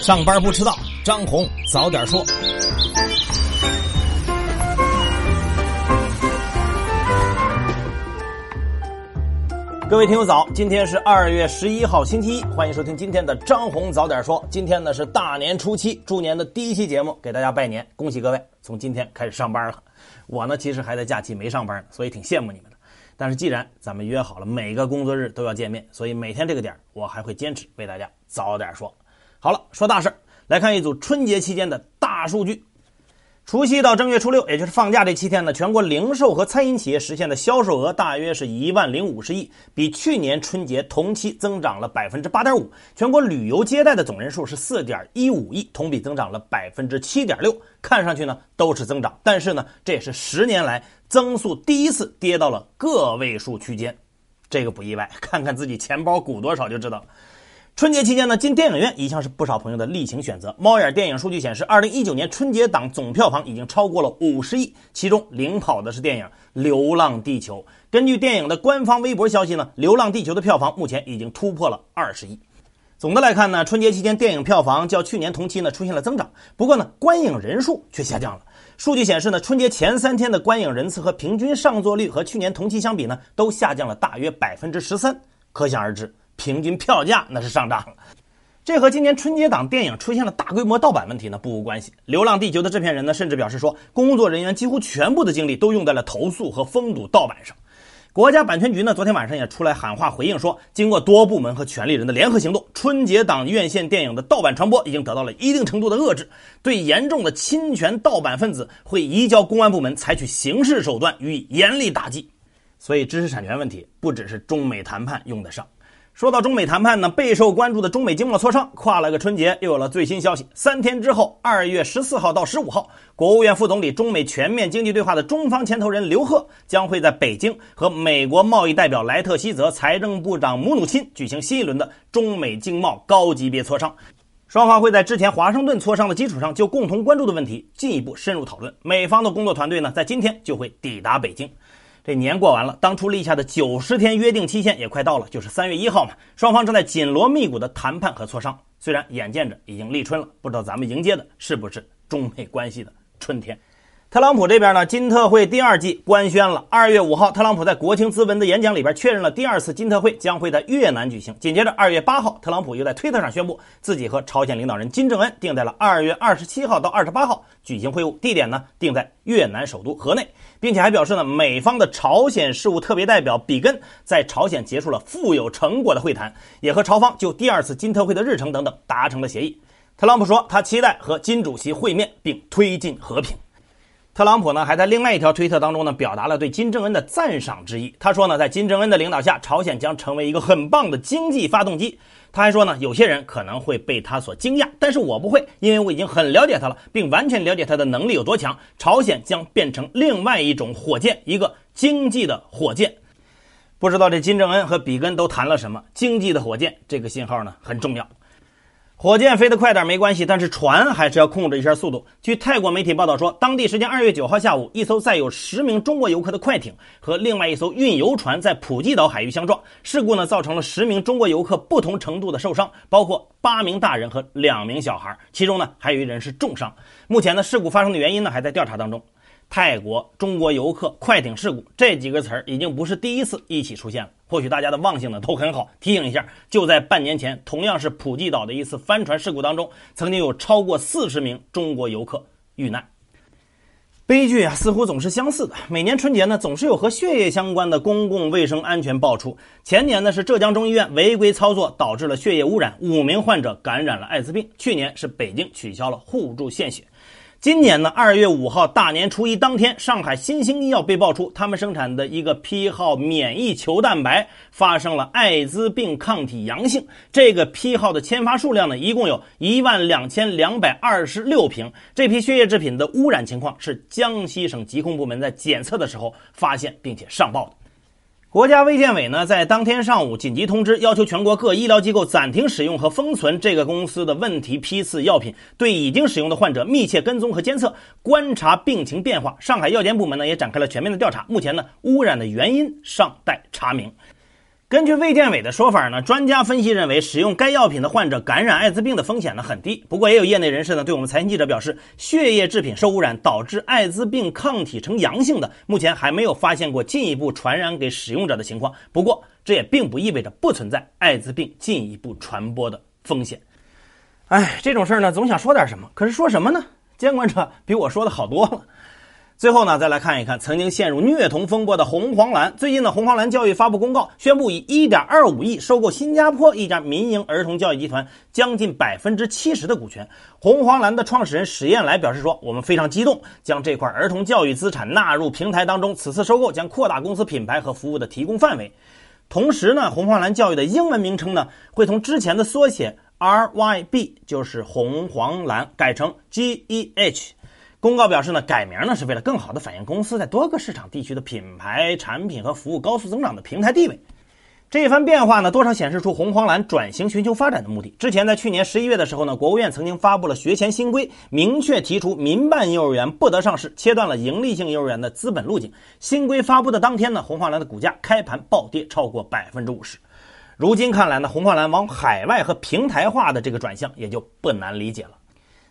上班不迟到，张红早点说。各位听友早，今天是二月十一号星期一，欢迎收听今天的张红早点说。今天呢是大年初七，猪年的第一期节目，给大家拜年，恭喜各位，从今天开始上班了。我呢其实还在假期没上班呢，所以挺羡慕你们的。但是既然咱们约好了每个工作日都要见面，所以每天这个点我还会坚持为大家早点说。好了，说大事儿来看一组春节期间的大数据。除夕到正月初六，也就是放假这七天呢，全国零售和餐饮企业实现的销售额大约是一万零五十亿，比去年春节同期增长了百分之八点五。全国旅游接待的总人数是四点一五亿，同比增长了百分之七点六。看上去呢都是增长，但是呢这也是十年来增速第一次跌到了个位数区间，这个不意外，看看自己钱包鼓多少就知道了。春节期间呢，进电影院一向是不少朋友的例行选择。猫眼电影数据显示，二零一九年春节档总票房已经超过了五十亿，其中领跑的是电影《流浪地球》。根据电影的官方微博消息呢，《流浪地球》的票房目前已经突破了二十亿。总的来看呢，春节期间电影票房较去年同期呢出现了增长，不过呢，观影人数却下降了。数据显示呢，春节前三天的观影人次和平均上座率和去年同期相比呢，都下降了大约百分之十三，可想而知。平均票价那是上涨了，这和今年春节档电影出现了大规模盗版问题呢不无关系。《流浪地球》的制片人呢甚至表示说，工作人员几乎全部的精力都用在了投诉和封堵盗版上。国家版权局呢昨天晚上也出来喊话回应说，经过多部门和权力人的联合行动，春节档院线电影的盗版传播已经得到了一定程度的遏制，对严重的侵权盗版分子会移交公安部门采取刑事手段予以严厉打击。所以知识产权问题不只是中美谈判用得上。说到中美谈判呢，备受关注的中美经贸磋商跨了个春节，又有了最新消息。三天之后，二月十四号到十五号，国务院副总理、中美全面经济对话的中方牵头人刘鹤将会在北京和美国贸易代表莱特希泽、财政部长姆努钦举行新一轮的中美经贸高级别磋商。双方会在之前华盛顿磋商的基础上，就共同关注的问题进一步深入讨论。美方的工作团队呢，在今天就会抵达北京。这年过完了，当初立下的九十天约定期限也快到了，就是三月一号嘛。双方正在紧锣密鼓的谈判和磋商。虽然眼见着已经立春了，不知道咱们迎接的是不是中美关系的春天。特朗普这边呢，金特会第二季官宣了。二月五号，特朗普在国情咨文的演讲里边确认了第二次金特会将会在越南举行。紧接着，二月八号，特朗普又在推特上宣布自己和朝鲜领导人金正恩定在了二月二十七号到二十八号举行会晤，地点呢定在越南首都河内，并且还表示呢，美方的朝鲜事务特别代表比根在朝鲜结束了富有成果的会谈，也和朝方就第二次金特会的日程等等达成了协议。特朗普说，他期待和金主席会面，并推进和平。特朗普呢，还在另外一条推特当中呢，表达了对金正恩的赞赏之意。他说呢，在金正恩的领导下，朝鲜将成为一个很棒的经济发动机。他还说呢，有些人可能会被他所惊讶，但是我不会，因为我已经很了解他了，并完全了解他的能力有多强。朝鲜将变成另外一种火箭，一个经济的火箭。不知道这金正恩和比根都谈了什么？经济的火箭这个信号呢，很重要。火箭飞得快点没关系，但是船还是要控制一下速度。据泰国媒体报道说，当地时间二月九号下午，一艘载有十名中国游客的快艇和另外一艘运油船在普吉岛海域相撞，事故呢造成了十名中国游客不同程度的受伤，包括八名大人和两名小孩，其中呢还有一人是重伤。目前呢，事故发生的原因呢还在调查当中。泰国中国游客快艇事故这几个词儿已经不是第一次一起出现了。或许大家的忘性呢都很好，提醒一下，就在半年前，同样是普吉岛的一次帆船事故当中，曾经有超过四十名中国游客遇难。悲剧啊，似乎总是相似的。每年春节呢，总是有和血液相关的公共卫生安全爆出。前年呢是浙江中医院违规操作导致了血液污染，五名患者感染了艾滋病。去年是北京取消了互助献血。今年呢，二月五号大年初一当天，上海新兴医药被爆出，他们生产的一个批号免疫球蛋白发生了艾滋病抗体阳性。这个批号的签发数量呢，一共有一万两千两百二十六瓶。这批血液制品的污染情况是江西省疾控部门在检测的时候发现并且上报的。国家卫健委呢，在当天上午紧急通知，要求全国各医疗机构暂停使用和封存这个公司的问题批次药品，对已经使用的患者密切跟踪和监测，观察病情变化。上海药监部门呢，也展开了全面的调查。目前呢，污染的原因尚待查明。根据卫健委的说法呢，专家分析认为，使用该药品的患者感染艾滋病的风险呢很低。不过，也有业内人士呢对我们财经记者表示，血液制品受污染导致艾滋病抗体呈阳性的，目前还没有发现过进一步传染给使用者的情况。不过，这也并不意味着不存在艾滋病进一步传播的风险。哎，这种事儿呢，总想说点什么，可是说什么呢？监管者比我说的好多了。最后呢，再来看一看曾经陷入虐童风波的红黄蓝。最近呢，红黄蓝教育发布公告，宣布以1.25亿收购新加坡一家民营儿童教育集团将近百分之七十的股权。红黄蓝的创始人史燕来表示说：“我们非常激动，将这块儿童教育资产纳入平台当中。此次收购将扩大公司品牌和服务的提供范围。同时呢，红黄蓝教育的英文名称呢，会从之前的缩写 RYB，就是红黄蓝，改成 GEH。”公告表示呢，改名呢是为了更好的反映公司在多个市场地区的品牌、产品和服务高速增长的平台地位。这一番变化呢，多少显示出红黄蓝转型寻求发展的目的。之前在去年十一月的时候呢，国务院曾经发布了学前新规，明确提出民办幼儿园不得上市，切断了盈利性幼儿园的资本路径。新规发布的当天呢，红黄蓝的股价开盘暴跌超过百分之五十。如今看来呢，红黄蓝往海外和平台化的这个转向也就不难理解了。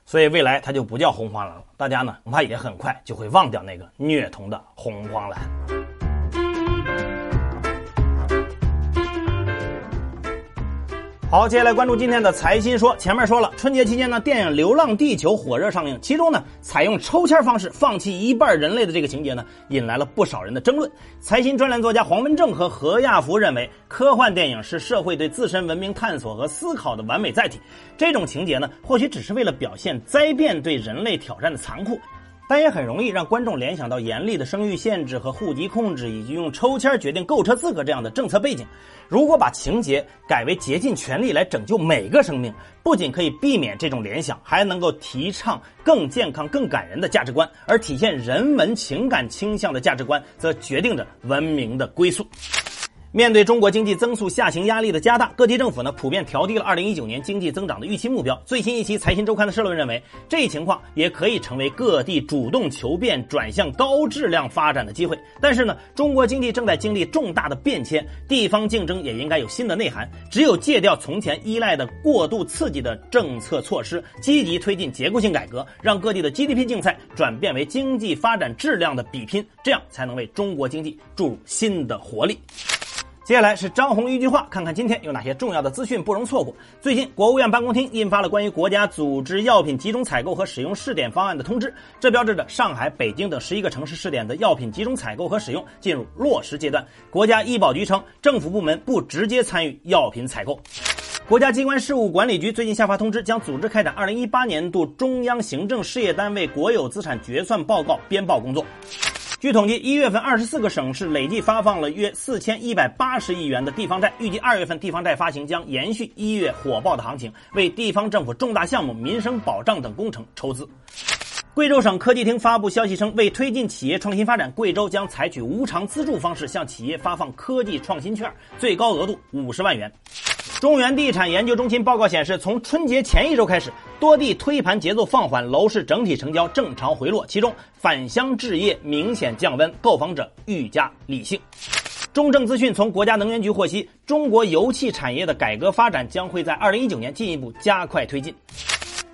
所以未来它就不叫红黄蓝了，大家呢恐怕也很快就会忘掉那个虐童的红黄蓝。好，接下来关注今天的财新说。前面说了，春节期间呢，电影《流浪地球》火热上映，其中呢，采用抽签方式放弃一半人类的这个情节呢，引来了不少人的争论。财新专栏作家黄文正和何亚福认为，科幻电影是社会对自身文明探索和思考的完美载体。这种情节呢，或许只是为了表现灾变对人类挑战的残酷。但也很容易让观众联想到严厉的生育限制和户籍控制，以及用抽签决定购车资格这样的政策背景。如果把情节改为竭尽全力来拯救每个生命，不仅可以避免这种联想，还能够提倡更健康、更感人的价值观。而体现人文情感倾向的价值观，则决定着文明的归宿。面对中国经济增速下行压力的加大，各地政府呢普遍调低了2019年经济增长的预期目标。最新一期《财新周刊》的社论认为，这一情况也可以成为各地主动求变、转向高质量发展的机会。但是呢，中国经济正在经历重大的变迁，地方竞争也应该有新的内涵。只有戒掉从前依赖的过度刺激的政策措施，积极推进结构性改革，让各地的 GDP 竞赛转变为经济发展质量的比拼，这样才能为中国经济注入新的活力。接下来是张红一句话，看看今天有哪些重要的资讯不容错过。最近，国务院办公厅印发了关于国家组织药品集中采购和使用试点方案的通知，这标志着上海、北京等十一个城市试点的药品集中采购和使用进入落实阶段。国家医保局称，政府部门不直接参与药品采购。国家机关事务管理局最近下发通知，将组织开展二零一八年度中央行政事业单位国有资产决算报告编报工作。据统计，一月份二十四个省市累计发放了约四千一百八十亿元的地方债，预计二月份地方债发行将延续一月火爆的行情，为地方政府重大项目、民生保障等工程筹资。贵州省科技厅发布消息称，为推进企业创新发展，贵州将采取无偿资助方式向企业发放科技创新券，最高额度五十万元。中原地产研究中心报告显示，从春节前一周开始，多地推盘节奏放缓，楼市整体成交正常回落。其中，返乡置业明显降温，购房者愈加理性。中证资讯从国家能源局获悉，中国油气产业的改革发展将会在二零一九年进一步加快推进。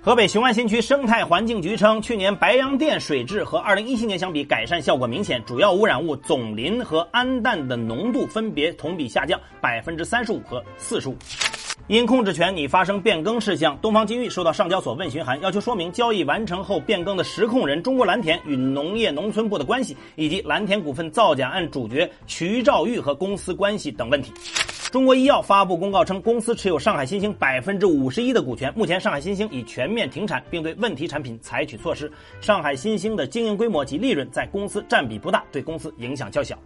河北雄安新区生态环境局称，去年白洋淀水质和二零一七年相比改善效果明显，主要污染物总磷和氨氮的浓度分别同比下降百分之三十五和四十五。因控制权拟发生变更事项，东方金域收到上交所问询函，要求说明交易完成后变更的实控人中国蓝田与农业农村部的关系，以及蓝田股份造假案主角徐兆玉和公司关系等问题。中国医药发布公告称，公司持有上海新兴百分之五十一的股权，目前上海新兴已全面停产，并对问题产品采取措施。上海新兴的经营规模及利润在公司占比不大，对公司影响较小。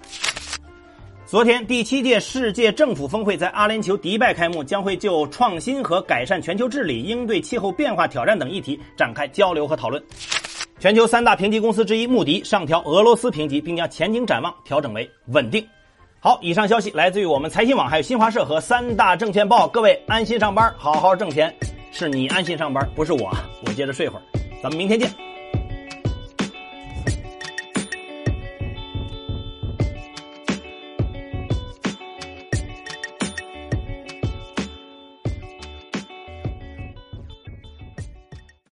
昨天，第七届世界政府峰会在阿联酋迪拜开幕，将会就创新和改善全球治理、应对气候变化挑战等议题展开交流和讨论。全球三大评级公司之一穆迪上调俄罗斯评级，并将前景展望调整为稳定。好，以上消息来自于我们财新网、还有新华社和三大证券报。各位安心上班，好好挣钱，是你安心上班，不是我。我接着睡会儿，咱们明天见。